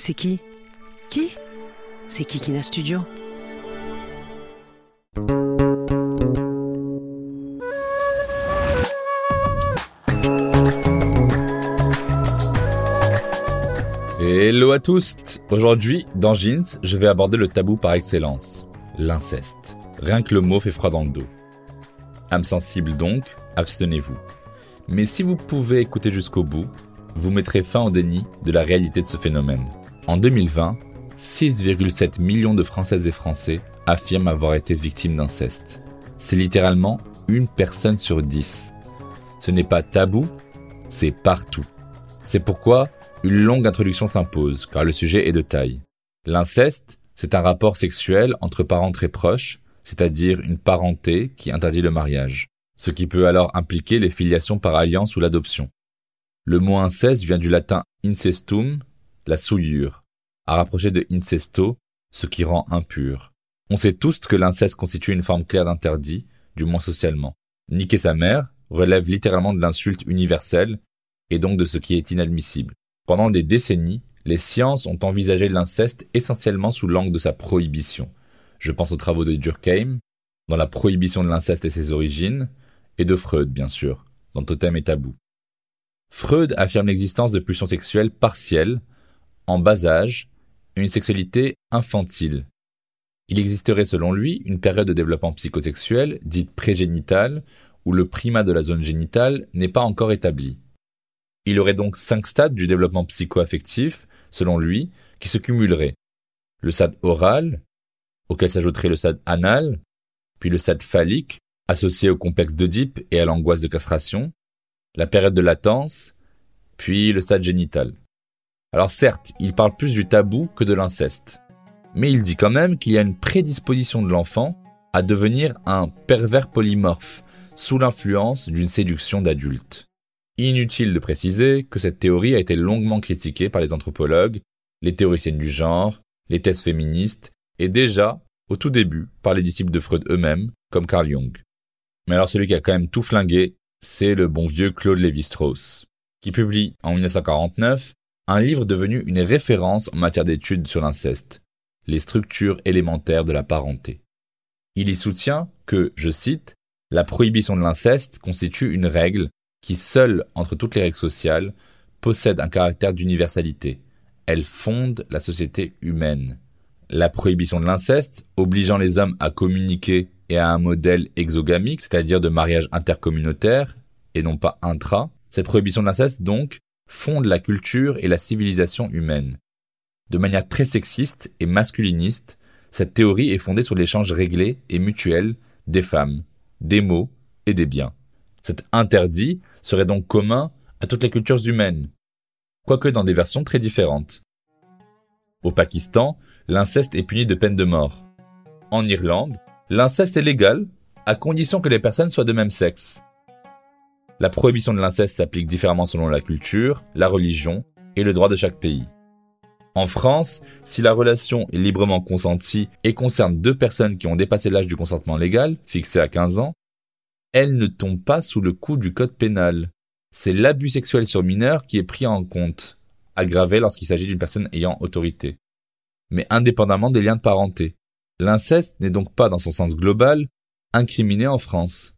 C'est qui? Qui? C'est Kikina Studio? Hello à tous Aujourd'hui, dans Jeans, je vais aborder le tabou par excellence, l'inceste. Rien que le mot fait froid dans le dos. Âme sensible donc, abstenez-vous. Mais si vous pouvez écouter jusqu'au bout, vous mettrez fin au déni de la réalité de ce phénomène. En 2020, 6,7 millions de Françaises et Français affirment avoir été victimes d'inceste. C'est littéralement une personne sur dix. Ce n'est pas tabou, c'est partout. C'est pourquoi une longue introduction s'impose, car le sujet est de taille. L'inceste, c'est un rapport sexuel entre parents très proches, c'est-à-dire une parenté qui interdit le mariage, ce qui peut alors impliquer les filiations par alliance ou l'adoption. Le mot inceste vient du latin incestum, la souillure, à rapprocher de incesto, ce qui rend impur. On sait tous que l'inceste constitue une forme claire d'interdit, du moins socialement. Niquer sa mère relève littéralement de l'insulte universelle et donc de ce qui est inadmissible. Pendant des décennies, les sciences ont envisagé l'inceste essentiellement sous l'angle de sa prohibition. Je pense aux travaux de Durkheim, dans la prohibition de l'inceste et ses origines, et de Freud, bien sûr, dans Totem et Tabou. Freud affirme l'existence de pulsions sexuelles partielles, en bas âge, une sexualité infantile. Il existerait selon lui une période de développement psychosexuel, dite prégénitale, où le primat de la zone génitale n'est pas encore établi. Il aurait donc cinq stades du développement psychoaffectif, selon lui, qui se cumuleraient. Le stade oral, auquel s'ajouterait le stade anal, puis le stade phallique, associé au complexe d'Oedipe et à l'angoisse de castration, la période de latence, puis le stade génital. Alors certes, il parle plus du tabou que de l'inceste, mais il dit quand même qu'il y a une prédisposition de l'enfant à devenir un pervers polymorphe sous l'influence d'une séduction d'adulte. Inutile de préciser que cette théorie a été longuement critiquée par les anthropologues, les théoriciennes du genre, les thèses féministes, et déjà, au tout début, par les disciples de Freud eux-mêmes, comme Carl Jung. Mais alors celui qui a quand même tout flingué, c'est le bon vieux Claude Lévi-Strauss, qui publie en 1949 un livre devenu une référence en matière d'études sur l'inceste, les structures élémentaires de la parenté. Il y soutient que, je cite, la prohibition de l'inceste constitue une règle qui seule entre toutes les règles sociales possède un caractère d'universalité. Elle fonde la société humaine. La prohibition de l'inceste, obligeant les hommes à communiquer et à un modèle exogamique, c'est-à-dire de mariage intercommunautaire et non pas intra, cette prohibition de l'inceste donc fonde la culture et la civilisation humaine. De manière très sexiste et masculiniste, cette théorie est fondée sur l'échange réglé et mutuel des femmes, des mots et des biens. Cet interdit serait donc commun à toutes les cultures humaines, quoique dans des versions très différentes. Au Pakistan, l'inceste est puni de peine de mort. En Irlande, l'inceste est légal, à condition que les personnes soient de même sexe. La prohibition de l'inceste s'applique différemment selon la culture, la religion et le droit de chaque pays. En France, si la relation est librement consentie et concerne deux personnes qui ont dépassé l'âge du consentement légal, fixé à 15 ans, elle ne tombe pas sous le coup du code pénal. C'est l'abus sexuel sur mineur qui est pris en compte, aggravé lorsqu'il s'agit d'une personne ayant autorité. Mais indépendamment des liens de parenté. L'inceste n'est donc pas, dans son sens global, incriminé en France.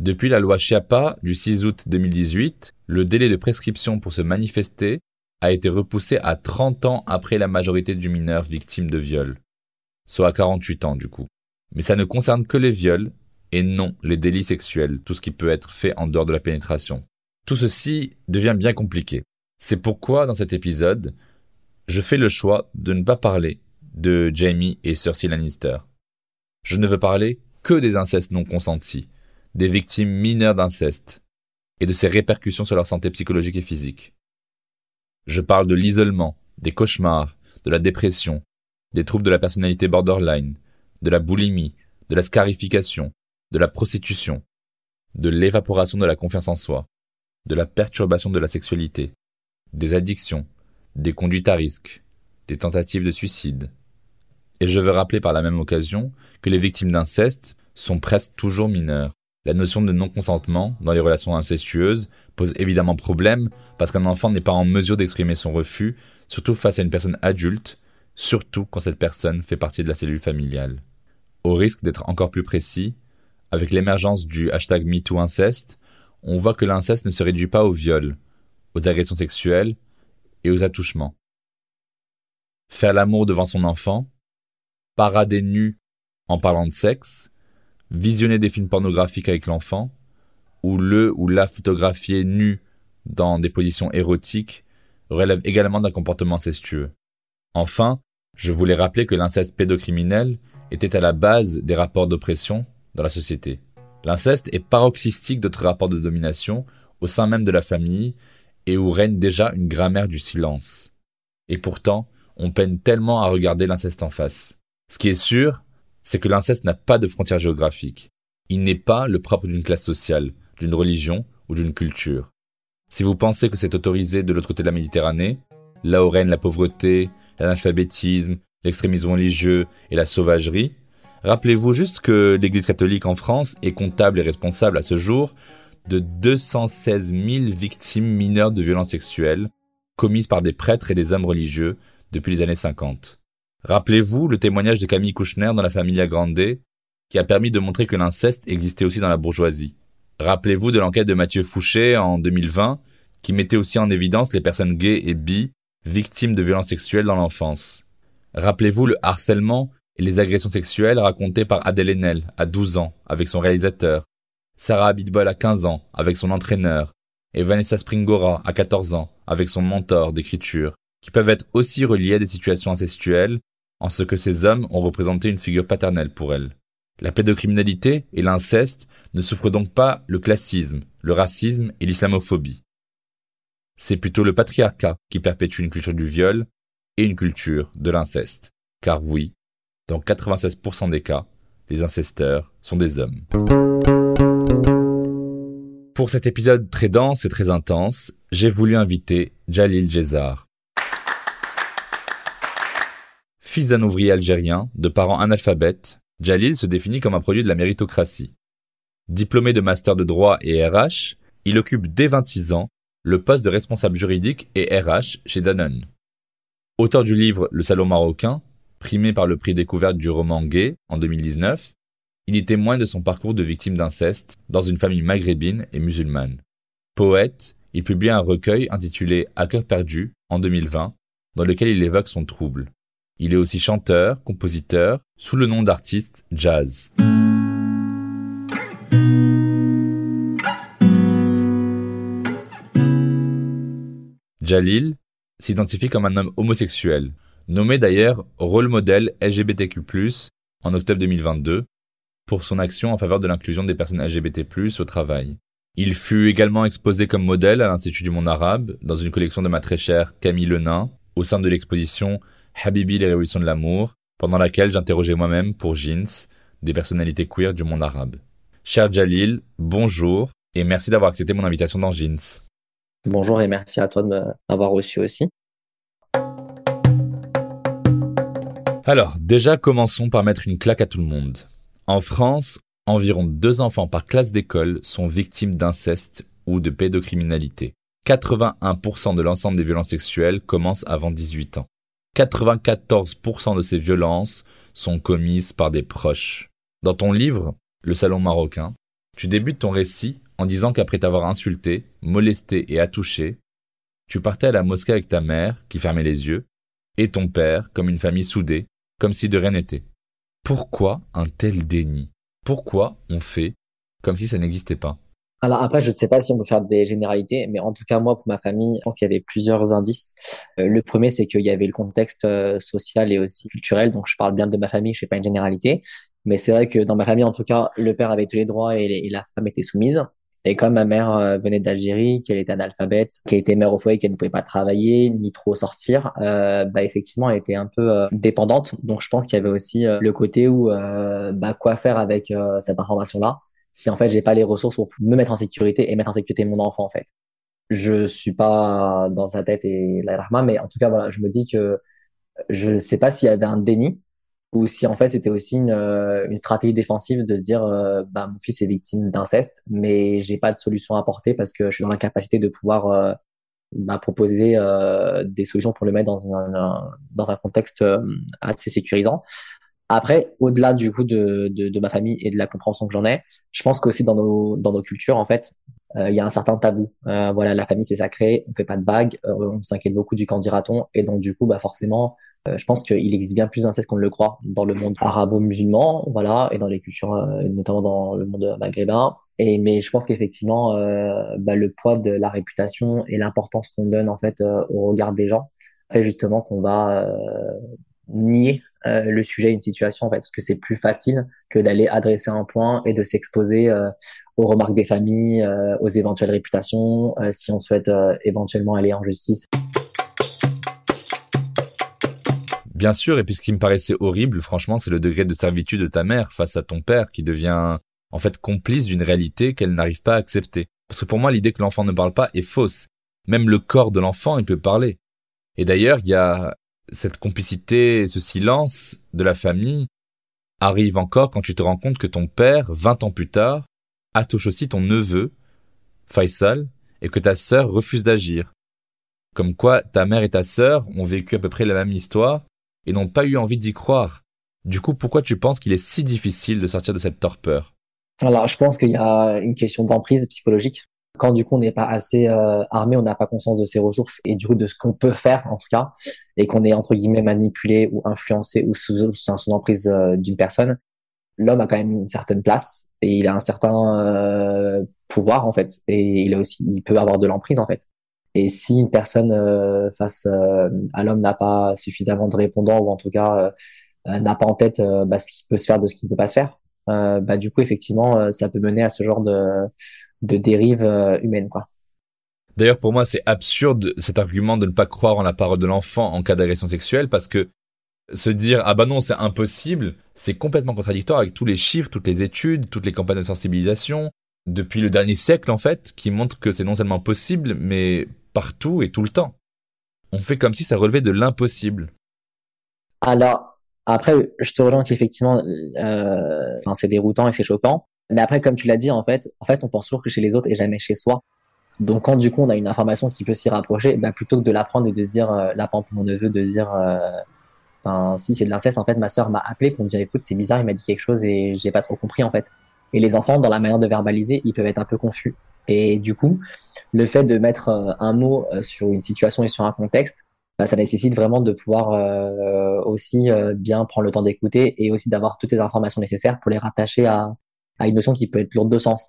Depuis la loi Chiappa du 6 août 2018, le délai de prescription pour se manifester a été repoussé à 30 ans après la majorité du mineur victime de viol. Soit à 48 ans du coup. Mais ça ne concerne que les viols et non les délits sexuels, tout ce qui peut être fait en dehors de la pénétration. Tout ceci devient bien compliqué. C'est pourquoi, dans cet épisode, je fais le choix de ne pas parler de Jamie et Cersei Lannister. Je ne veux parler que des incestes non consentis, des victimes mineures d'inceste. et de ses répercussions sur leur santé psychologique et physique. Je parle de l'isolement, des cauchemars, de la dépression, des troubles de la personnalité borderline, de la boulimie, de la scarification, de la prostitution, de l'évaporation de la confiance en soi, de la perturbation de la sexualité, des addictions, des conduites à risque, des tentatives de suicide. Et je veux rappeler par la même occasion que les victimes d'inceste sont presque toujours mineures. La notion de non-consentement dans les relations incestueuses pose évidemment problème parce qu'un enfant n'est pas en mesure d'exprimer son refus, surtout face à une personne adulte, surtout quand cette personne fait partie de la cellule familiale. Au risque d'être encore plus précis, avec l'émergence du hashtag MeTooInceste, on voit que l'inceste ne se réduit pas au viol, aux agressions sexuelles et aux attouchements. Faire l'amour devant son enfant, parader nu en parlant de sexe, visionner des films pornographiques avec l'enfant, ou le ou la photographier nu dans des positions érotiques relève également d'un comportement incestueux. Enfin, je voulais rappeler que l'inceste pédocriminel était à la base des rapports d'oppression dans la société. L'inceste est paroxystique d'autres rapports de domination au sein même de la famille et où règne déjà une grammaire du silence. Et pourtant, on peine tellement à regarder l'inceste en face. Ce qui est sûr, c'est que l'inceste n'a pas de frontières géographiques. Il n'est pas le propre d'une classe sociale, d'une religion ou d'une culture. Si vous pensez que c'est autorisé de l'autre côté de la Méditerranée, là où règne la pauvreté, l'analphabétisme, l'extrémisme religieux et la sauvagerie, rappelez-vous juste que l'Église catholique en France est comptable et responsable à ce jour de 216 000 victimes mineures de violences sexuelles commises par des prêtres et des hommes religieux depuis les années 50. Rappelez-vous le témoignage de Camille Kouchner dans la Familia Grande qui a permis de montrer que l'inceste existait aussi dans la bourgeoisie. Rappelez-vous de l'enquête de Mathieu Fouché en 2020 qui mettait aussi en évidence les personnes gays et bi victimes de violences sexuelles dans l'enfance. Rappelez-vous le harcèlement et les agressions sexuelles racontées par Adèle Haenel à 12 ans avec son réalisateur, Sarah Abitbol à 15 ans avec son entraîneur, et Vanessa Springora à 14 ans avec son mentor d'écriture, qui peuvent être aussi reliés à des situations incestuelles, en ce que ces hommes ont représenté une figure paternelle pour elle. La pédocriminalité et l'inceste ne souffrent donc pas le classisme, le racisme et l'islamophobie. C'est plutôt le patriarcat qui perpétue une culture du viol et une culture de l'inceste. Car oui, dans 96% des cas, les incesteurs sont des hommes. Pour cet épisode très dense et très intense, j'ai voulu inviter Jalil Jezar. Fils d'un ouvrier algérien, de parents analphabètes, Jalil se définit comme un produit de la méritocratie. Diplômé de master de droit et RH, il occupe dès 26 ans le poste de responsable juridique et RH chez Danone. Auteur du livre Le Salon marocain, primé par le prix découverte du roman gay en 2019, il y témoigne de son parcours de victime d'inceste dans une famille maghrébine et musulmane. Poète, il publie un recueil intitulé À cœur perdu en 2020, dans lequel il évoque son trouble. Il est aussi chanteur, compositeur, sous le nom d'artiste Jazz. Jalil s'identifie comme un homme homosexuel, nommé d'ailleurs rôle modèle LGBTQ+, en octobre 2022, pour son action en faveur de l'inclusion des personnes LGBT+, au travail. Il fut également exposé comme modèle à l'Institut du monde arabe, dans une collection de ma très chère Camille Lenain, au sein de l'exposition Habibi les révolutions de l'amour, pendant laquelle j'interrogeais moi-même pour Jeans des personnalités queer du monde arabe. Cher Jalil, bonjour, et merci d'avoir accepté mon invitation dans Jeans. Bonjour et merci à toi de m'avoir reçu aussi. Alors, déjà commençons par mettre une claque à tout le monde. En France, environ deux enfants par classe d'école sont victimes d'inceste ou de pédocriminalité. 81% de l'ensemble des violences sexuelles commencent avant 18 ans. 94% de ces violences sont commises par des proches. Dans ton livre, Le Salon marocain, tu débutes ton récit en disant qu'après t'avoir insulté, molesté et attouché, tu partais à la mosquée avec ta mère, qui fermait les yeux, et ton père, comme une famille soudée, comme si de rien n'était. Pourquoi un tel déni? Pourquoi on fait comme si ça n'existait pas? Alors après, je ne sais pas si on peut faire des généralités, mais en tout cas, moi, pour ma famille, je pense qu'il y avait plusieurs indices. Euh, le premier, c'est qu'il y avait le contexte euh, social et aussi culturel. Donc, je parle bien de ma famille, je fais pas une généralité. Mais c'est vrai que dans ma famille, en tout cas, le père avait tous les droits et, la femme était soumise. Et comme ma mère euh, venait d'Algérie, qu'elle était analphabète, qu'elle était mère au foyer, qu'elle ne pouvait pas travailler ni trop sortir, bah effectivement, elle était un peu dépendante. Donc je pense qu'il y avait aussi le côté où bah quoi faire avec cette information-là si en fait j'ai pas les ressources pour me mettre en sécurité et mettre en sécurité mon enfant en fait. Je suis pas dans sa tête et la mais en tout cas voilà, je me dis que je sais pas s'il y avait un déni ou si en fait c'était aussi une, euh, une, stratégie défensive de se dire euh, bah mon fils est victime d'inceste mais j'ai pas de solution à apporter parce que je suis dans l'incapacité de pouvoir euh, bah, proposer des solutions pour le mettre dans un, dans un contexte assez sécurisant après au-delà du coup de, de, de, ma famille et de la compréhension que j'en ai je pense qu'aussi dans nos dans nos cultures en fait il y a un certain tabou voilà la famille c'est sacré on fait pas de vagues on s'inquiète beaucoup du candidaton et donc du coup bah forcément euh, je pense qu'il existe bien plus d'inceste qu'on ne le croit dans le monde arabo-musulman, voilà, et dans les cultures, euh, notamment dans le monde maghrébin. Et mais je pense qu'effectivement, euh, bah, le poids de la réputation et l'importance qu'on donne en fait au regard des gens fait justement qu'on va nier le sujet, une situation en fait, parce que c'est plus facile que d'aller adresser un point et de s'exposer aux remarques des familles, aux éventuelles réputations, si on souhaite éventuellement aller en justice. Bien sûr, et puis ce qui me paraissait horrible, franchement, c'est le degré de servitude de ta mère face à ton père qui devient en fait complice d'une réalité qu'elle n'arrive pas à accepter. Parce que pour moi, l'idée que l'enfant ne parle pas est fausse. Même le corps de l'enfant, il peut parler. Et d'ailleurs, il y a cette complicité, ce silence de la famille arrive encore quand tu te rends compte que ton père, vingt ans plus tard, attouche aussi ton neveu, Faisal, et que ta sœur refuse d'agir. Comme quoi, ta mère et ta sœur ont vécu à peu près la même histoire, et n'ont pas eu envie d'y croire. Du coup, pourquoi tu penses qu'il est si difficile de sortir de cette torpeur? Alors, je pense qu'il y a une question d'emprise psychologique. Quand du coup on n'est pas assez euh, armé, on n'a pas conscience de ses ressources et du coup de ce qu'on peut faire en tout cas, et qu'on est entre guillemets manipulé ou influencé ou sous, sous, emprise euh, d'une personne, l'homme a quand même une certaine place et il a un certain euh, pouvoir en fait, et il a aussi, il peut avoir de l'emprise en fait. Et si une personne euh, face euh, à l'homme n'a pas suffisamment de répondants ou en tout cas euh, n'a pas en tête bah, ce qui peut se faire de ce qui ne peut pas se faire, bah du coup effectivement ça peut mener à ce genre de, de dérive humaine quoi. D'ailleurs pour moi c'est absurde cet argument de ne pas croire en la parole de l'enfant en cas d'agression sexuelle parce que se dire ah bah non c'est impossible c'est complètement contradictoire avec tous les chiffres, toutes les études, toutes les campagnes de sensibilisation depuis le dernier siècle en fait qui montrent que c'est non seulement possible mais partout et tout le temps. On fait comme si ça relevait de l'impossible. Alors, après, je te rejoins qu'effectivement, euh, c'est déroutant et c'est choquant. Mais après, comme tu l'as dit, en fait, en fait, on pense toujours que chez les autres et jamais chez soi. Donc, quand du coup, on a une information qui peut s'y rapprocher, bah, plutôt que de l'apprendre et de se dire, euh, là, pour mon neveu, de se dire, euh, si c'est de l'inceste, en fait, ma sœur m'a appelé pour me dire, écoute, c'est bizarre, il m'a dit quelque chose et j'ai pas trop compris, en fait. Et les enfants, dans la manière de verbaliser, ils peuvent être un peu confus. Et du coup, le fait de mettre euh, un mot euh, sur une situation et sur un contexte, bah, ça nécessite vraiment de pouvoir euh, aussi bien prendre le temps d'écouter et aussi d'avoir toutes les informations nécessaires pour les rattacher à, à une notion qui peut être lourde de sens.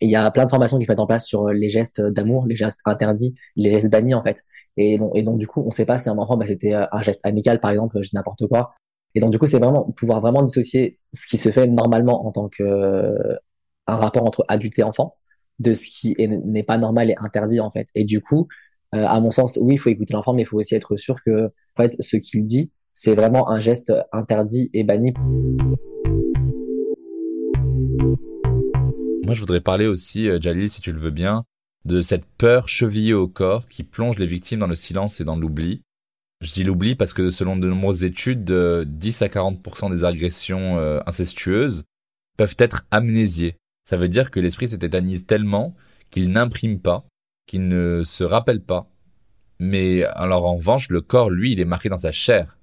Et il y a plein de formations qui se mettent en place sur les gestes d'amour, les gestes interdits, les gestes bannis en fait. Et donc, du coup, on ne sait pas si un enfant, bah, c'était un geste amical par exemple, je n'importe quoi. Et donc du coup, c'est vraiment pouvoir vraiment dissocier ce qui se fait normalement en tant que un rapport entre adulte et enfant de ce qui n'est pas normal et interdit en fait. Et du coup, euh, à mon sens, oui, il faut écouter l'enfant, mais il faut aussi être sûr que en fait, ce qu'il dit, c'est vraiment un geste interdit et banni. Moi, je voudrais parler aussi, euh, Jalil, si tu le veux bien, de cette peur chevillée au corps qui plonge les victimes dans le silence et dans l'oubli. Je dis l'oubli parce que selon de nombreuses études, 10 euh, à 40% des agressions incestueuses peuvent être amnésiées. Ça veut dire que l'esprit se tétanise tellement qu'il n'imprime pas, qu'il ne se rappelle pas. Mais alors en revanche, le corps, lui, il est marqué dans sa chair.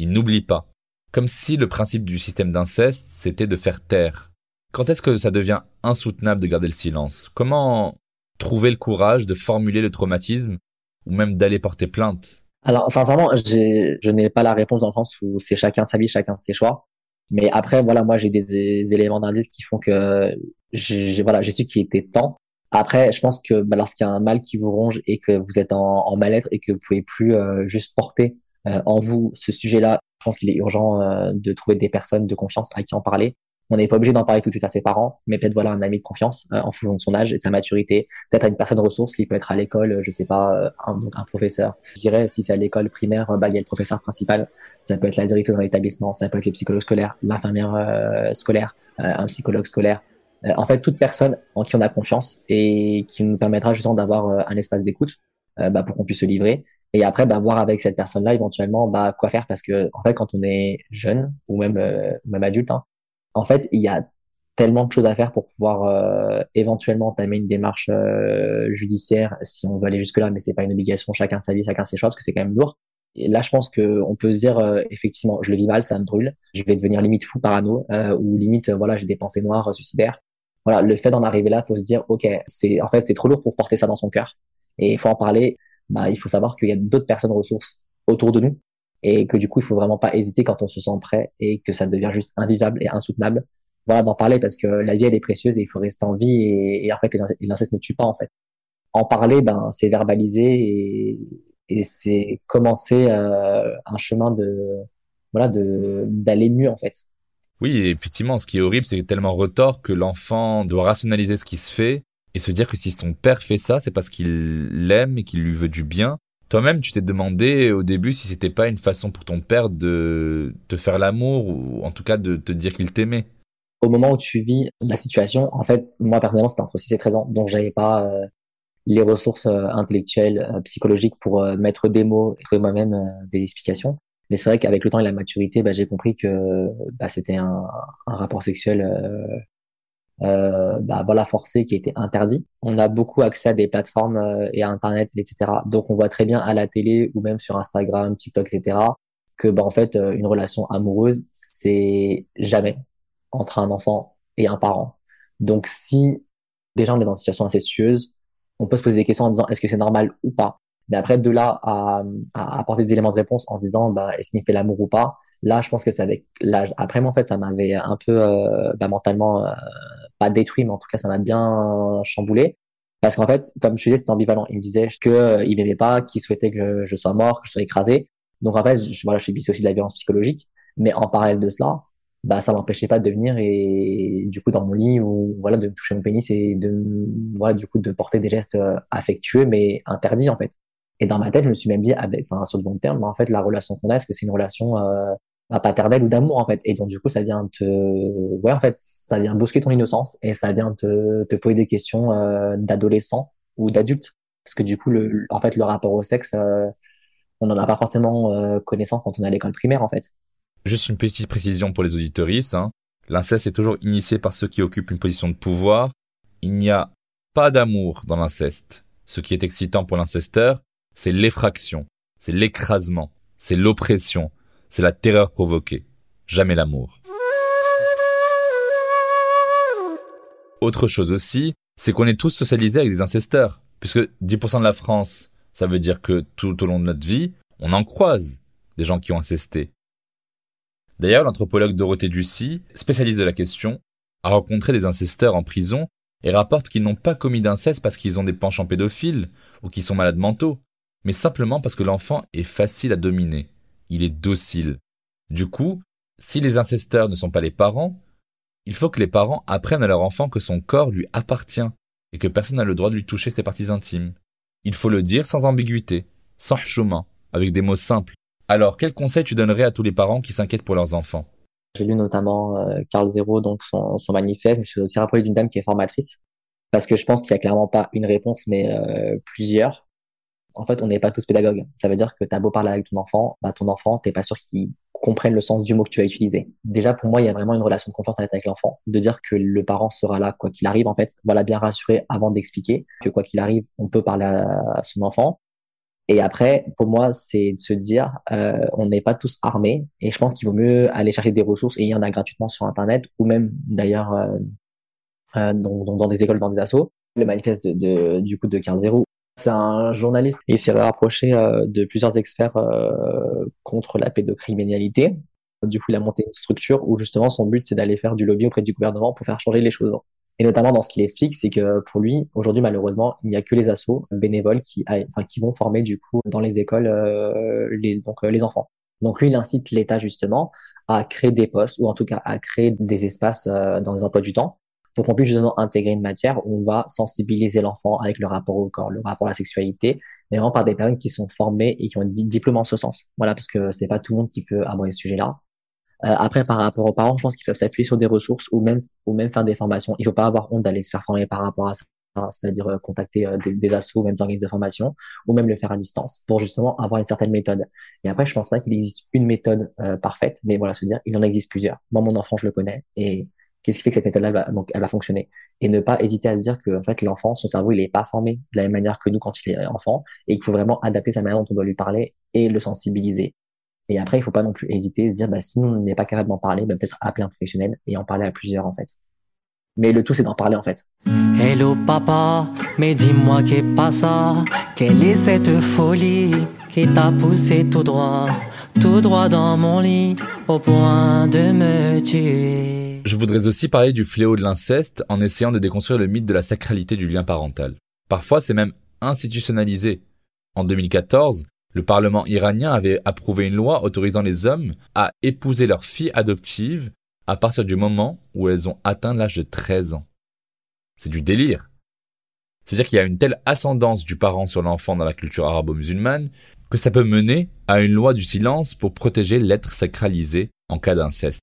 Il n'oublie pas. Comme si le principe du système d'inceste, c'était de faire taire. Quand est-ce que ça devient insoutenable de garder le silence? Comment trouver le courage de formuler le traumatisme ou même d'aller porter plainte? Alors sincèrement, je n'ai pas la réponse dans le sens où c'est chacun sa vie, chacun ses choix. Mais après, voilà, moi j'ai des, éléments d'indice qui font que j'ai voilà, su qu'il était temps. Après, je pense que bah, lorsqu'il y a un mal qui vous ronge et que vous êtes en, en mal-être et que vous pouvez plus euh, juste porter euh, en vous ce sujet-là, je pense qu'il est urgent euh, de trouver des personnes de confiance à qui en parler On n'est pas obligé d'en parler tout de suite à ses parents, mais peut-être voilà un ami de confiance euh, en fonction de son âge et de sa maturité. Peut-être à une personne ressource qui peut être à l'école, je sais pas, euh, un, un professeur. Je dirais si c'est à l'école primaire, bah il y a le professeur principal. Ça peut être la directrice d'un établissement, ça peut être le psychologue scolaire, l'infirmière euh, scolaire, un psychologue scolaire. en fait, toute personne en qui on a confiance et qui nous permettra justement d'avoir un espace d'écoute bah, pour qu'on puisse se livrer et après bah, voir avec cette personne-là éventuellement bah, quoi faire parce que en fait quand on est jeune ou même même adulte hein, en fait, il y a tellement de choses à faire pour pouvoir euh, éventuellement entamer une démarche euh, judiciaire si on veut aller jusque là mais c'est pas une obligation. Chacun sa vie chacun ses choix parce que c'est quand même lourd. Et là je pense que on peut se dire euh, effectivement je le vis mal ça me brûle. Je vais devenir limite fou parano ou limite voilà j'ai des pensées noires suicidaires. Voilà le fait d'en arriver là faut se dire ok c'est en fait c'est trop lourd pour porter ça dans son cœur. Et il faut en parler. Bah il faut savoir qu'il y a d'autres personnes ressources autour de nous et que du coup il faut vraiment pas hésiter quand on se sent prêt et que ça devient juste invivable et insoutenable. Voilà d'en parler parce que la vie elle est précieuse et il faut rester en vie et, en fait l'inceste ne tue pas en fait. En parler ben c'est verbaliser et, et c'est commencer euh, un chemin de voilà de d'aller mieux en fait. Oui effectivement ce qui est horrible c'est tellement retort que l'enfant doit rationaliser ce qui se fait et se dire que si son père fait ça c'est parce qu'il l'aime et qu'il lui veut du bien toi-même, tu t'es demandé au début si c'était pas une façon pour ton père de te faire l'amour ou en tout cas de te dire qu'il t'aimait. Au moment où tu vis la situation, en fait, moi personnellement, c'était entre 6 et 13 ans, donc j'avais pas euh, les ressources euh, intellectuelles, euh, psychologiques pour mettre des mots et trouver moi-même des explications. Mais c'est vrai qu'avec le temps et la maturité, bah, j'ai compris que bah, c'était un, un, rapport sexuel euh, bah, voilà forcé qui était interdit. On a beaucoup accès à des plateformes euh, et à Internet, etc. Donc on voit très bien à la télé ou même sur Instagram, TikTok, etc. que bah, en fait euh, une relation amoureuse c'est jamais entre un enfant et un parent. Donc si déjà on est dans une situation incestueuse, on peut se poser des questions en disant est-ce que c'est normal ou pas? Mais après de là à, à apporter des éléments de réponse en disant bah, est-ce qu'il fait l'amour ou pas, là je pense que c'est avec l'âge. Après moi en fait ça m'avait un peu euh, bah, mentalement pas détruit, mais en tout cas, ça m'a bien chamboulé. Parce qu'en fait, comme je disais, c'était ambivalent. Il me disait que euh, il m'aimait pas, qu'il souhaitait que je sois mort, que je sois écrasé. Donc en fait, je, voilà, je subissais aussi de la violence psychologique. Mais en parallèle de cela, bah ça m'empêchait pas de venir et du coup dans mon lit ou voilà de me toucher mon pénis et de voilà du coup de porter des gestes euh, affectueux mais interdits en fait. Et dans ma tête, je me suis même dit, ah ben, enfin sur le long terme, en fait la relation qu'on a, est-ce que c'est une relation euh, paternelle ou d'amour en fait. Et donc du coup ça vient te ouais en fait ça vient bousquer ton innocence et ça vient te, te poser des questions euh, d'adolescent ou d'adulte. Parce que du coup le en fait le rapport au sexe euh, on n'en a pas forcément euh, connaissance quand on est à l'école primaire en fait. Juste une petite précision pour les auditoristes hein. l'inceste est toujours initié par ceux qui occupent une position de pouvoir. Il n'y a pas d'amour dans l'inceste. Ce qui est excitant pour l'incesteur c'est l'effraction c'est l'écrasement c'est l'oppression c'est la terreur provoquée, jamais l'amour. Autre chose aussi, c'est qu'on est tous socialisés avec des incesteurs, puisque 10% de la France, ça veut dire que tout au long de notre vie, on en croise des gens qui ont incesté. D'ailleurs, l'anthropologue Dorothée Ducy, spécialiste de la question, a rencontré des incesteurs en prison et rapporte qu'ils n'ont pas commis d'inceste parce qu'ils ont des penchants pédophiles ou qu'ils sont malades mentaux, mais simplement parce que l'enfant est facile à dominer il est docile. Du coup, si les incesteurs ne sont pas les parents, il faut que les parents apprennent à leur enfant que son corps lui appartient et que personne n'a le droit de lui toucher ses parties intimes. Il faut le dire sans ambiguïté, sans chemin, avec des mots simples. Alors, quel conseil tu donnerais à tous les parents qui s'inquiètent pour leurs enfants? J'ai lu notamment euh, Carl Zero, donc son, manifeste. Je me suis aussi rappelé d'une dame qui est formatrice, parce que je pense qu'il n'y a clairement pas une réponse, mais euh, plusieurs en fait, on n'est pas tous pédagogues. Ça veut dire que tu as beau parler avec ton enfant, bah, ton enfant, t'es pas sûr qu'il comprenne le sens du mot que tu vas utiliser. Déjà, pour moi, il y a vraiment une relation de confiance avec l'enfant, de dire que le parent sera là quoi qu'il arrive, en fait. Voilà, bien rassurer avant d'expliquer que quoi qu'il arrive, on peut parler à, son enfant. Et après, pour moi, c'est de se dire, euh, on n'est pas tous armés, et je pense qu'il vaut mieux aller chercher des ressources, et il y en a gratuitement sur Internet, ou même d'ailleurs euh, euh, dans, dans, des écoles, dans des assos. Le manifeste de, du coup de Carl Zero, c'est un journaliste et s'est rapproché euh, de plusieurs experts euh, contre la pédocriminalité. Du coup, il a monté une structure où justement son but c'est d'aller faire du lobby auprès du gouvernement pour faire changer les choses. Et notamment dans ce qu'il explique, c'est que pour lui, aujourd'hui malheureusement, il n'y a que les assos bénévoles qui, enfin, qui vont former du coup dans les écoles euh, les, donc les enfants. Donc lui, il incite l'État justement à créer des postes ou en tout cas à créer des espaces euh, dans les emplois du temps pour qu'on puisse justement intégrer une matière où on va sensibiliser l'enfant avec le rapport au corps, le rapport à la sexualité, mais vraiment par des personnes qui sont formées et qui ont un diplôme en ce sens. Voilà, parce que c'est pas tout le monde qui peut aborder ce sujet-là. Euh, après, par rapport aux parents, je pense qu'ils peuvent s'appuyer sur des ressources ou même, ou même faire des formations. Il faut pas avoir honte d'aller se faire former par rapport à ça, c'est-à-dire euh, contacter euh, des, des assos, même des organismes de formation, ou même le faire à distance pour justement avoir une certaine méthode. Et après, je pense pas qu'il existe une méthode parfaite, mais voilà, se dire, il en existe plusieurs. Moi, mon enfant, je le connais et qu'est-ce qui fait que cette méthode-là va, donc, elle va fonctionner. Et ne pas hésiter à se dire que, en fait, l'enfant, son cerveau, il est pas formé de la même manière que nous quand il est enfant et qu'il faut vraiment adapter sa manière dont on doit lui parler et le sensibiliser. Et après, il faut pas non plus hésiter à se dire, bah, si on n'est pas capable d'en parler, bah, peut-être appeler un professionnel et en parler à plusieurs, en fait. Mais le tout, c'est d'en parler, en fait. Hello papa, mais dis-moi qu'est pas ça Quelle est cette folie qui t'a poussé tout droit, tout droit dans mon lit, au point de me tuer? Je voudrais aussi parler du fléau de l'inceste en essayant de déconstruire le mythe de la sacralité du lien parental. Parfois, c'est même institutionnalisé. En 2014, le Parlement iranien avait approuvé une loi autorisant les hommes à épouser leurs filles adoptives à partir du moment où elles ont atteint l'âge de 13 ans. C'est du délire. C'est-à-dire qu'il y a une telle ascendance du parent sur l'enfant dans la culture arabo-musulmane que ça peut mener à une loi du silence pour protéger l'être sacralisé en cas d'inceste.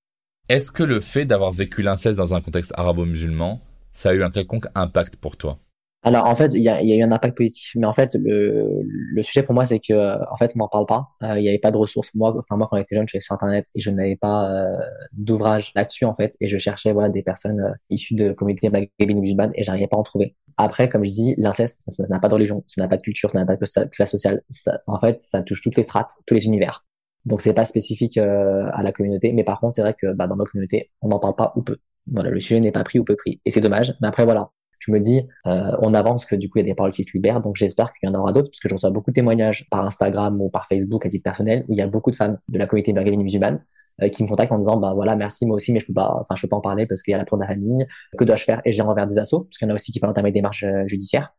Est-ce que le fait d'avoir vécu l'inceste dans un contexte arabo-musulman, ça a eu un quelconque impact pour toi? Alors en fait, il y a, eu un impact positif, mais en fait le, le sujet pour moi c'est que en fait on n'en parle pas. Euh, il n'y avait pas de ressources. Moi, enfin moi quand j'étais jeune, je suis sur internet et je n'avais pas euh, d'ouvrage là-dessus en fait, et je cherchais voilà des personnes euh, issues de communautés maghrébines musulmanes et j'arrivais pas à en trouver. Après, comme je dis, l'inceste, ça n'a pas de religion, ça n'a pas de culture, ça n'a pas de classe sociale. En fait, ça touche toutes les strates, tous les univers. Donc c'est pas spécifique euh, à la communauté, mais par contre c'est vrai que bah, dans ma communauté, on n'en parle pas ou peu. Voilà, le sujet n'est pas pris ou peu pris, et c'est dommage. Mais après voilà, je me dis, euh, on avance que du coup, il y a des paroles qui se libèrent. Donc, j'espère qu'il y en aura d'autres, parce que reçois beaucoup de témoignages par Instagram ou par Facebook à titre personnel, où il y a beaucoup de femmes de la communauté maghrébine musulmane euh, qui me contactent en disant, bah voilà, merci, moi aussi, mais je peux pas, enfin, je peux pas en parler parce qu'il y a la tour de la famille. Que dois-je faire? Et j'ai envers des assauts, parce qu'il y en a aussi qui peuvent entamer des démarches euh, judiciaires.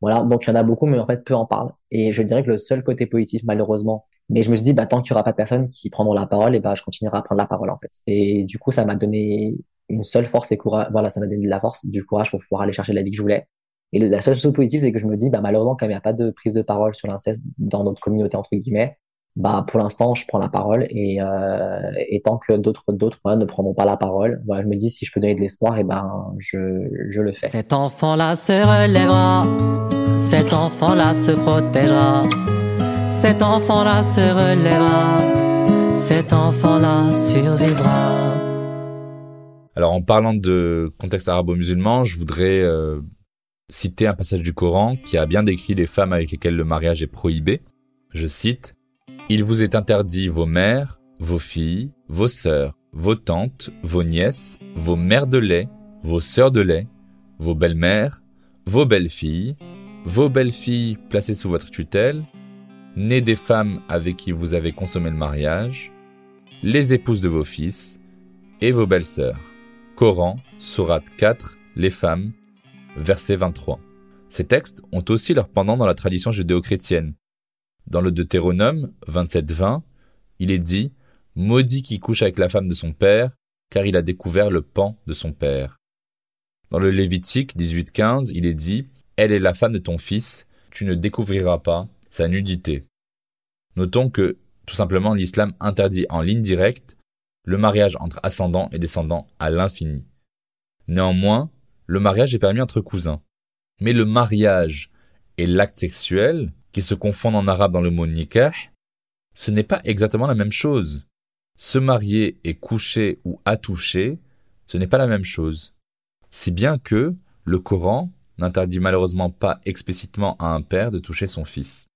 Voilà. Donc, il y en a beaucoup, mais en fait, peu en parlent. Et je dirais que le seul côté positif, malheureusement, mais je me suis dit, bah, tant qu'il y aura pas de personnes qui prendront la parole, et bah, je continuerai à prendre la parole, en fait. Et du coup, ça m'a donné une seule force et courage. Voilà, ça m'a donné de la force, du courage pour pouvoir aller chercher la vie que je voulais. Et la seule chose positive, c'est que je me dis, bah, malheureusement, quand il n'y a pas de prise de parole sur l'inceste dans notre communauté, entre guillemets, bah, pour l'instant, je prends la parole et, euh, et tant que d'autres, d'autres, ne prendront pas la parole, voilà, je me dis, si je peux donner de l'espoir, et ben, je, je le fais. Cet enfant-là se relèvera, cet enfant-là se protégera, cet enfant-là se relèvera, cet enfant-là survivra. Alors, en parlant de contexte arabo-musulman, je voudrais euh, citer un passage du Coran qui a bien décrit les femmes avec lesquelles le mariage est prohibé. Je cite Il vous est interdit vos mères, vos filles, vos sœurs, vos tantes, vos nièces, vos mères de lait, vos sœurs de lait, vos belles-mères, vos belles-filles, vos belles-filles placées sous votre tutelle, nées des femmes avec qui vous avez consommé le mariage, les épouses de vos fils et vos belles-sœurs. Coran, Sourate 4, les femmes, verset 23. Ces textes ont aussi leur pendant dans la tradition judéo-chrétienne. Dans le Deutéronome 27-20, il est dit Maudit qui couche avec la femme de son père, car il a découvert le pan de son père. Dans le Lévitique 18-15, il est dit Elle est la femme de ton fils, tu ne découvriras pas sa nudité. Notons que, tout simplement, l'islam interdit en ligne directe le mariage entre ascendants et descendants à l'infini. Néanmoins, le mariage est permis entre cousins. Mais le mariage et l'acte sexuel, qui se confondent en arabe dans le mot nikah, ce n'est pas exactement la même chose. Se marier et coucher ou attoucher, ce n'est pas la même chose. Si bien que le Coran n'interdit malheureusement pas explicitement à un père de toucher son fils.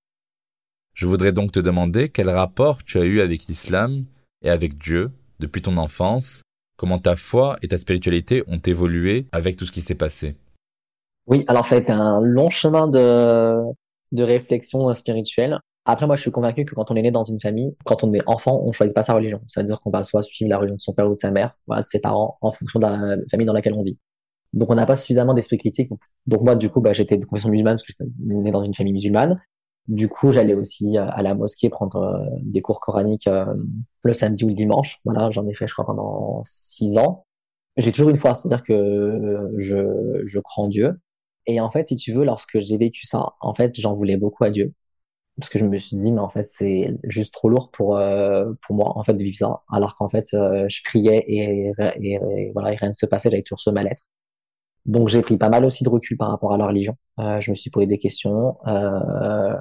Je voudrais donc te demander quel rapport tu as eu avec l'islam et avec Dieu depuis ton enfance Comment ta foi et ta spiritualité ont évolué avec tout ce qui s'est passé Oui, alors ça a été un long chemin de, de réflexion spirituelle. Après, moi, je suis convaincu que quand on est né dans une famille, quand on est enfant, on choisit pas sa religion. Ça veut dire qu'on va soit suivre la religion de son père ou de sa mère, de ses parents, en fonction de la famille dans laquelle on vit. Donc, on n'a pas suffisamment d'esprit critique. Donc, moi, du coup, bah, j'étais de confession musulmane parce que j'étais né dans une famille musulmane. Du coup, j'allais aussi à la mosquée prendre des cours coraniques le samedi ou le dimanche. Voilà, j'en ai fait, je crois, pendant six ans. J'ai toujours une foi, c'est-à-dire que je, je crois en Dieu. Et en fait, si tu veux, lorsque j'ai vécu ça, en fait, j'en voulais beaucoup à Dieu parce que je me suis dit mais en fait c'est juste trop lourd pour euh, pour moi en fait de vivre ça alors qu'en fait euh, je priais et, et, voilà et rien ne se passait j'avais toujours ce mal-être donc j'ai pris pas mal aussi de recul par rapport à la religion. Euh, je me suis posé des questions euh,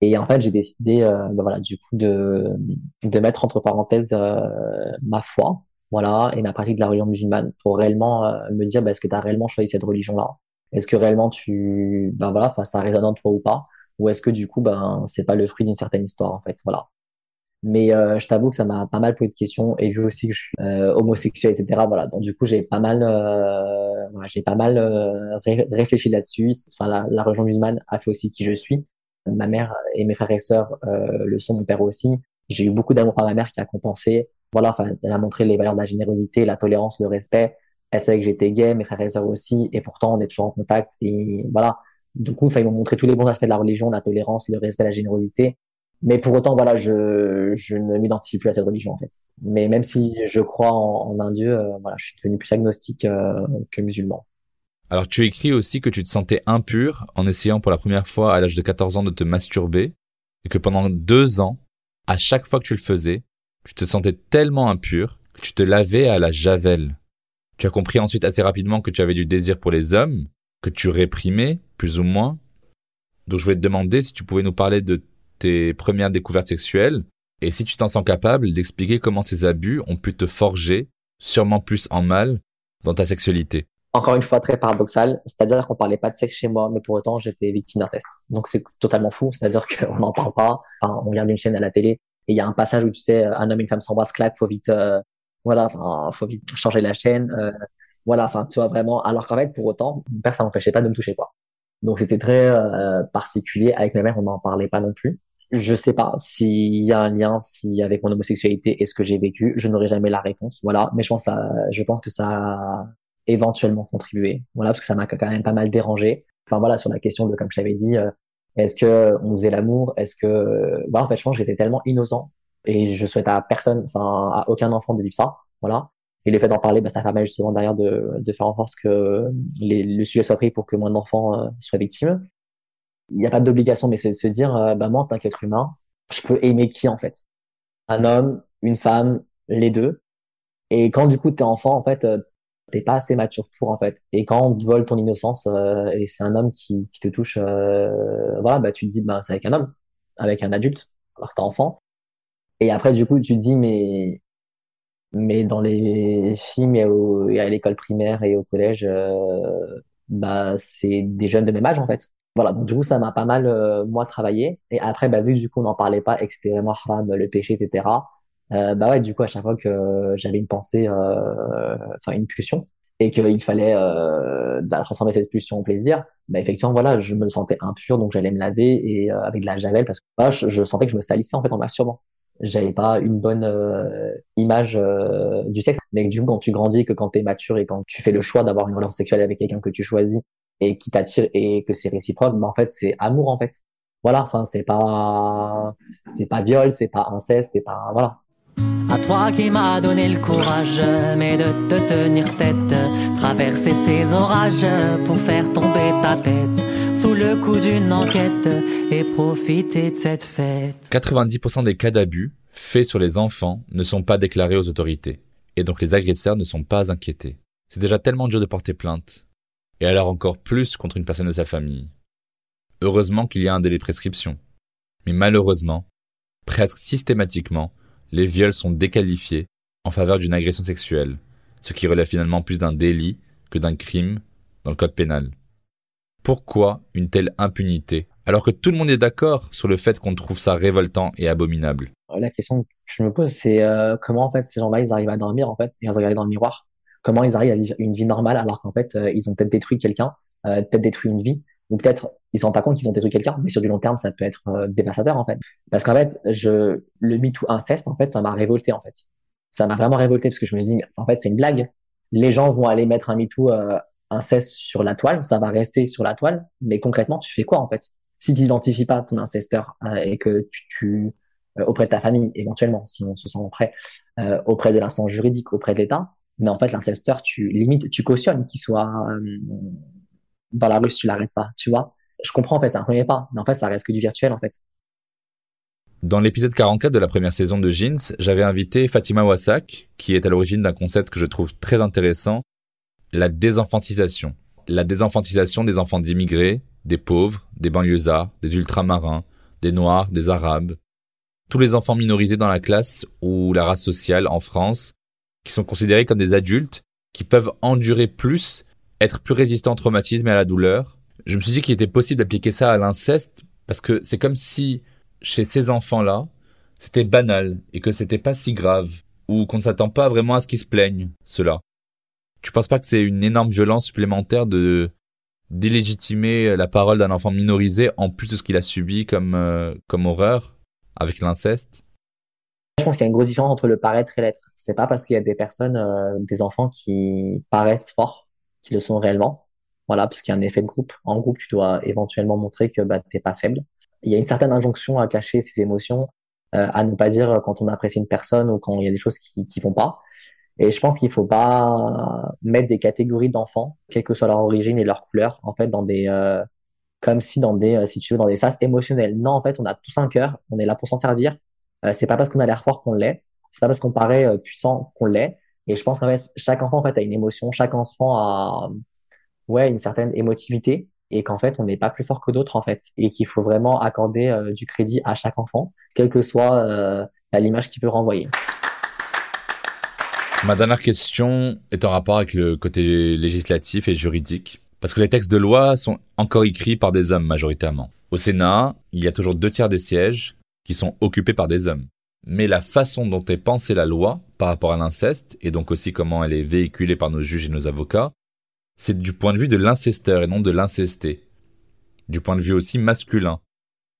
et en fait j'ai décidé ben voilà du coup de de mettre entre parenthèses ma foi voilà et ma pratique de la religion musulmane pour réellement me dire bah, est-ce que tu as réellement choisi cette religion là est-ce que réellement tu ben voilà ça résonne en toi ou pas? Ou est-ce que du coup ben c'est pas le fruit d'une certaine histoire en fait? Voilà mais euh, je t'avoue que ça m'a pas mal posé de questions et vu aussi que je suis euh, homosexuel etc voilà. Donc du coup j'ai pas mal euh, voilà, j'ai pas mal euh, réfléchi là-dessus. Enfin la, la religion musulmane a fait aussi qui je suis. Ma mère et mes frères et sœurs euh, le sont mon père aussi. J'ai eu beaucoup d'amour par ma mère qui a compensé. Voilà enfin elle a montré les valeurs de la générosité la tolérance le respect. Elle savait que j'étais gay mes frères et sœurs aussi. Et pourtant on est toujours en contact. Et voilà. Du coup, ils m'ont montré tous les bons aspects de la religion, la tolérance, le respect, la générosité. Mais pour autant, voilà, je, je ne m'identifie plus à cette religion, en fait. Mais même si je crois en, un Dieu, euh, voilà, je suis devenu plus agnostique euh, que musulman. Alors, tu écris aussi que tu te sentais impur en essayant pour la première fois à l'âge de 14 ans de te masturber et que pendant deux ans, à chaque fois que tu le faisais, tu te sentais tellement impur que tu te lavais à la javel. Tu as compris ensuite assez rapidement que tu avais du désir pour les hommes que tu réprimais, plus ou moins. Donc je voulais te demander si tu pouvais nous parler de tes premières découvertes sexuelles et si tu t'en sens capable d'expliquer comment ces abus ont pu te forger, sûrement plus en mal, dans ta sexualité. Encore une fois, très paradoxal, c'est-à-dire qu'on parlait pas de sexe chez moi, mais pour autant j'étais victime d'inceste. Donc c'est totalement fou, c'est-à-dire qu'on n'en parle pas, enfin, on regarde une chaîne à la télé et il y a un passage où tu sais, un homme et une femme s'embrassent, clac, faut vite, euh, voilà, faut vite changer la chaîne. Euh, voilà, enfin, tu vois, vraiment. Alors qu'en fait, pour autant, mon père, ça n'empêchait pas de me toucher, quoi. Donc, c'était très euh, particulier. Avec ma mère, on n'en parlait pas non plus. Je sais pas s'il y a un lien, si avec mon homosexualité et ce que j'ai vécu, je n'aurai jamais la réponse. Voilà, mais je pense, ça, je pense que ça a éventuellement contribué. Voilà, parce que ça m'a quand même pas mal dérangé. Enfin voilà, sur la question de, comme je t'avais dit, euh, est-ce que on faisait l'amour? Est-ce que, voilà, en fait, je pense que j'étais tellement innocent et je souhaite à personne, enfin à aucun enfant de vivre ça. Voilà. Et le fait d'en parler, bah, ça permet justement derrière de, de faire en sorte que les, le sujet soit pris pour que moins d'enfants euh, soient victimes. Il n'y a pas d'obligation, mais c'est de se dire, euh, bah moi, en tant qu'être humain, je peux aimer qui en fait? Un homme, une femme, les deux. Et quand du coup t'es enfant, en fait, euh, t'es pas assez mature pour en fait. Et quand on te vole ton innocence euh, et c'est un homme qui, te touche, voilà, bah tu te dis, bah c'est avec un homme, avec un adulte, alors t'es enfant. Et après, du coup, tu te dis, mais mais dans les films et, à l'école primaire et au collège, bah, c'est des jeunes de même âge, en fait. Voilà, donc du coup, ça m'a pas mal, euh, moi, travaillé. Et après, bah, vu du coup, on n'en parlait pas et le péché, etc., euh, bah ouais, du coup, à chaque fois que j'avais une pensée, euh, enfin, une pulsion, et qu'il fallait euh, bah, transformer cette pulsion en plaisir, bah, effectivement, voilà, je me sentais impur, donc j'allais me laver et euh, avec de la javel, parce que bah, je, sentais que je me salissais, en fait, en masturbant j'avais pas une bonne image du sexe. Mais du coup, quand tu grandis, que quand tu es mature et quand tu fais le choix d'avoir une relation sexuelle avec quelqu'un que tu choisis et qui t'attire et que c'est réciproque, bah, en fait, c'est amour, en fait. Voilà, enfin, c'est pas, c'est pas viol, c'est pas inceste, c'est pas, voilà. À toi qui m'as donné le courage, mais de te tenir tête, traverser ces orages pour faire tomber ta tête sous le coup d'une enquête et profiter de cette fête. 90% des cas d'abus faits sur les enfants ne sont pas déclarés aux autorités, et donc les agresseurs ne sont pas inquiétés. C'est déjà tellement dur de porter plainte, et alors encore plus contre une personne de sa famille. Heureusement qu'il y a un délai de prescription. Mais malheureusement, presque systématiquement, les viols sont déqualifiés en faveur d'une agression sexuelle, ce qui relève finalement plus d'un délit que d'un crime dans le code pénal. Pourquoi une telle impunité? Alors que tout le monde est d'accord sur le fait qu'on trouve ça révoltant et abominable La question que je me pose, c'est euh, comment en fait ces gens-là ils arrivent à dormir en fait et à se regarder dans le miroir? Comment ils arrivent à vivre une vie normale alors qu'en fait euh, ils ont peut-être détruit quelqu'un, euh, peut-être détruit une vie, ou peut-être ils se rendent pas compte qu'ils ont détruit quelqu'un, mais sur du long terme ça peut être dévastateur en fait. Parce qu'en fait, je le MeToo inceste en fait ça m'a révolté en fait. Ça m'a vraiment révolté parce que je me dis en fait c'est une blague. Les gens vont aller mettre un MeToo inceste sur la toile, ça va rester sur la toile, mais concrètement tu fais quoi en fait? Si tu n'identifies pas ton incesteur euh, et que tu, tu euh, auprès de ta famille éventuellement, si on se sent prêt, euh, auprès de l'instance juridique, auprès de l'État, mais en fait l'incesteur, tu limites, tu cautionnes qu'il soit euh, dans la rue si tu l'arrêtes pas, tu vois. Je comprends en fait, c'est un premier pas, mais en fait ça reste que du virtuel en fait. Dans l'épisode 44 de la première saison de Jeans, j'avais invité Fatima Wassak, qui est à l'origine d'un concept que je trouve très intéressant, la désenfantisation. La désenfantisation des enfants d'immigrés, des pauvres, des banlieusards, des ultramarins, des noirs, des arabes. Tous les enfants minorisés dans la classe ou la race sociale en France, qui sont considérés comme des adultes, qui peuvent endurer plus, être plus résistants au traumatisme et à la douleur. Je me suis dit qu'il était possible d'appliquer ça à l'inceste, parce que c'est comme si chez ces enfants-là, c'était banal et que c'était pas si grave ou qu'on ne s'attend pas vraiment à ce qu'ils se plaignent, cela. Tu penses pas que c'est une énorme violence supplémentaire de d'illégitimer la parole d'un enfant minorisé en plus de ce qu'il a subi comme euh, comme horreur avec l'inceste? Je pense qu'il y a une grosse différence entre le paraître et l'être. C'est pas parce qu'il y a des personnes, euh, des enfants qui paraissent forts, qui le sont réellement. Voilà, parce qu'il y a un effet de groupe. En groupe, tu dois éventuellement montrer que bah, t'es pas faible il y a une certaine injonction à cacher ses émotions, euh, à ne pas dire quand on apprécie une personne ou quand il y a des choses qui qui vont pas. Et je pense qu'il faut pas mettre des catégories d'enfants, quelle que soit leur origine et leur couleur, en fait, dans des euh, comme si dans des euh, si tu veux dans des sas émotionnels. Non, en fait, on a tous un cœur, on est là pour s'en servir. Euh, c'est pas parce qu'on a l'air fort qu'on l'est, c'est pas parce qu'on paraît euh, puissant qu'on l'est. Et je pense qu'en fait, chaque enfant en fait a une émotion, chaque enfant a ouais une certaine émotivité et qu'en fait on n'est pas plus fort que d'autres en fait et qu'il faut vraiment accorder euh, du crédit à chaque enfant, quelle que soit l'image qu'il peut renvoyer. Ma dernière question est en rapport avec le côté législatif et juridique, parce que les textes de loi sont encore écrits par des hommes majoritairement. Au Sénat, il y a toujours deux tiers des sièges qui sont occupés par des hommes. Mais la façon dont est pensée la loi par rapport à l'inceste, et donc aussi comment elle est véhiculée par nos juges et nos avocats, c'est du point de vue de l'incesteur et non de l'incesté. Du point de vue aussi masculin.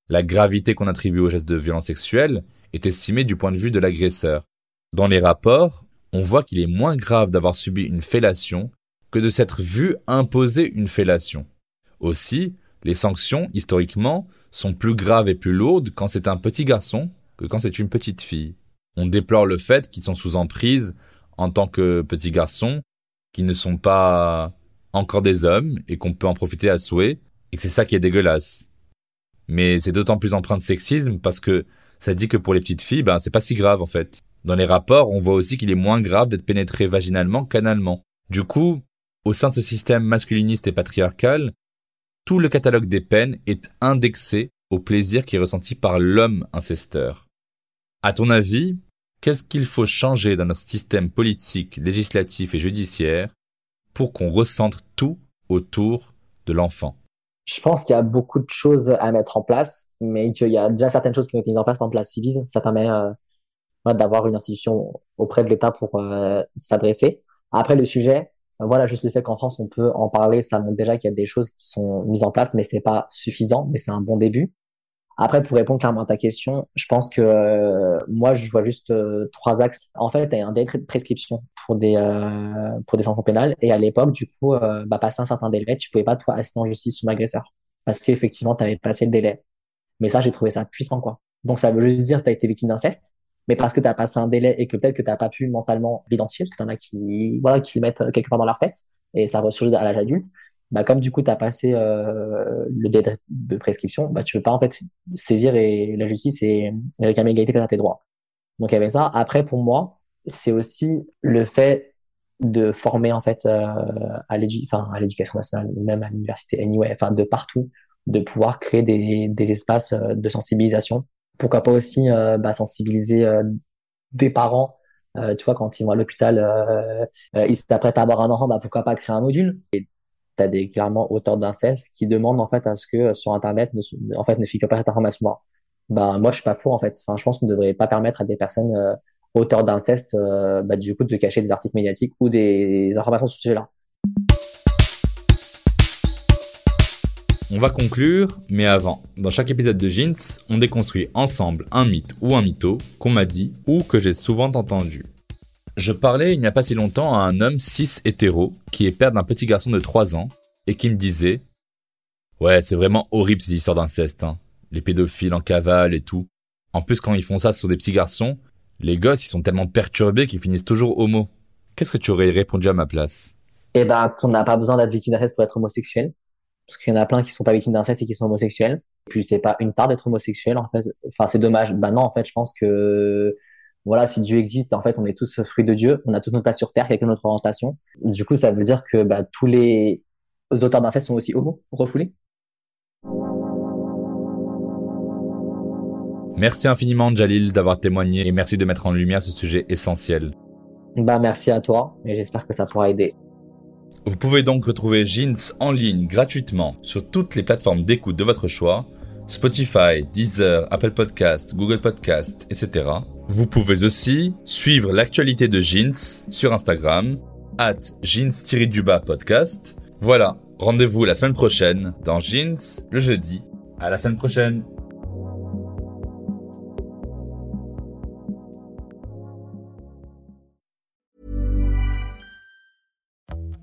La gravité qu'on attribue au geste de violence sexuelle est estimée du point de vue de l'agresseur. Dans les rapports, on voit qu'il est moins grave d'avoir subi une fellation que de s'être vu imposer une fellation. Aussi, les sanctions, historiquement, sont plus graves et plus lourdes quand c'est un petit garçon que quand c'est une petite fille. On déplore le fait qu'ils sont sous emprise en tant que petits garçons, qu'ils ne sont pas encore des hommes et qu'on peut en profiter à souhait et que c'est ça qui est dégueulasse. Mais c'est d'autant plus empreint de sexisme parce que ça dit que pour les petites filles, ben c'est pas si grave en fait. Dans les rapports, on voit aussi qu'il est moins grave d'être pénétré vaginalement qu'analement. Du coup, au sein de ce système masculiniste et patriarcal, tout le catalogue des peines est indexé au plaisir qui est ressenti par l'homme incesteur. À ton avis, qu'est-ce qu'il faut changer dans notre système politique, législatif et judiciaire pour qu'on recentre tout autour de l'enfant? Je pense qu'il y a beaucoup de choses à mettre en place, mais qu'il y a déjà certaines choses qui ont été mises en place. Par exemple, la Civise, ça permet euh, d'avoir une institution auprès de l'État pour euh, s'adresser. Après, le sujet, voilà, juste le fait qu'en France, on peut en parler, ça montre déjà qu'il y a des choses qui sont mises en place, mais c'est pas suffisant, mais c'est un bon début. Après, pour répondre clairement à ta question, je pense que euh, moi, je vois juste euh, trois axes. En fait, il y a un délai de prescription pour des euh, pour des sanctions pénales. Et à l'époque, du coup, euh, bah, passer un certain délai, tu pouvais pas toi assister en justice son agresseur parce qu'effectivement, tu avais passé le délai. Mais ça, j'ai trouvé ça puissant, quoi. Donc, ça veut juste dire que tu as été victime d'inceste, mais parce que tu as passé un délai et que peut-être que tu n'as pas pu mentalement l'identifier, parce que tu en as qui voilà qui le mettent quelque part dans leur tête et ça ressurgit à l'âge adulte bah comme du coup tu as passé euh, le délai de prescription, bah tu peux pas en fait saisir et la justice et, réclamer égalité face à tes droits. Donc il y avait ça. Après pour moi, c'est aussi le fait de former en fait euh, à l'éducation nationale même à l'université anyway, enfin de partout, de pouvoir créer des, des espaces euh, de sensibilisation. Pourquoi pas aussi euh, bah, sensibiliser euh, des parents euh, tu vois, quand ils vont à l'hôpital, ils s'apprêtent à avoir un enfant, bah, pourquoi pas créer un module? Et tu as des clairement auteurs d'inceste qui demandent en fait à ce que sur internet ne, en fait ne figure pas cette information là bah moi je suis pas pour en fait. Enfin je pense qu'on ne devrait pas permettre à des personnes auteurs d'inceste bah, du coup de cacher des articles médiatiques ou des informations sur ce sujet là On va conclure, mais avant, dans chaque épisode de Jeans, on déconstruit ensemble un mythe ou un mytho qu'on m'a dit ou que j'ai souvent entendu. Je parlais il n'y a pas si longtemps à un homme cis hétéro qui est père d'un petit garçon de 3 ans et qui me disait Ouais, c'est vraiment horrible ces histoires d'inceste, hein. Les pédophiles en cavale et tout. En plus, quand ils font ça sur des petits garçons, les gosses, ils sont tellement perturbés qu'ils finissent toujours homo. Qu'est-ce que tu aurais répondu à ma place? Eh ben, qu'on n'a pas besoin d'être victime pour être homosexuel. Parce qu'il y en a plein qui sont pas victimes d'inceste et qui sont homosexuels. Puis c'est pas une tare d'être homosexuel, en fait. Enfin, c'est dommage. Bah non, en fait, je pense que, voilà, si Dieu existe, en fait, on est tous fruits de Dieu. On a tous notre place sur Terre, quelqu'un notre orientation. Du coup, ça veut dire que, bah, tous les auteurs d'inceste sont aussi homo, refoulés. Merci infiniment, Jalil, d'avoir témoigné et merci de mettre en lumière ce sujet essentiel. Bah, merci à toi et j'espère que ça pourra aider. Vous pouvez donc retrouver Jeans en ligne gratuitement sur toutes les plateformes d'écoute de votre choix, Spotify, Deezer, Apple Podcast, Google Podcast, etc. Vous pouvez aussi suivre l'actualité de Jeans sur Instagram, at. Voilà, rendez-vous la semaine prochaine dans Jeans le jeudi. À la semaine prochaine.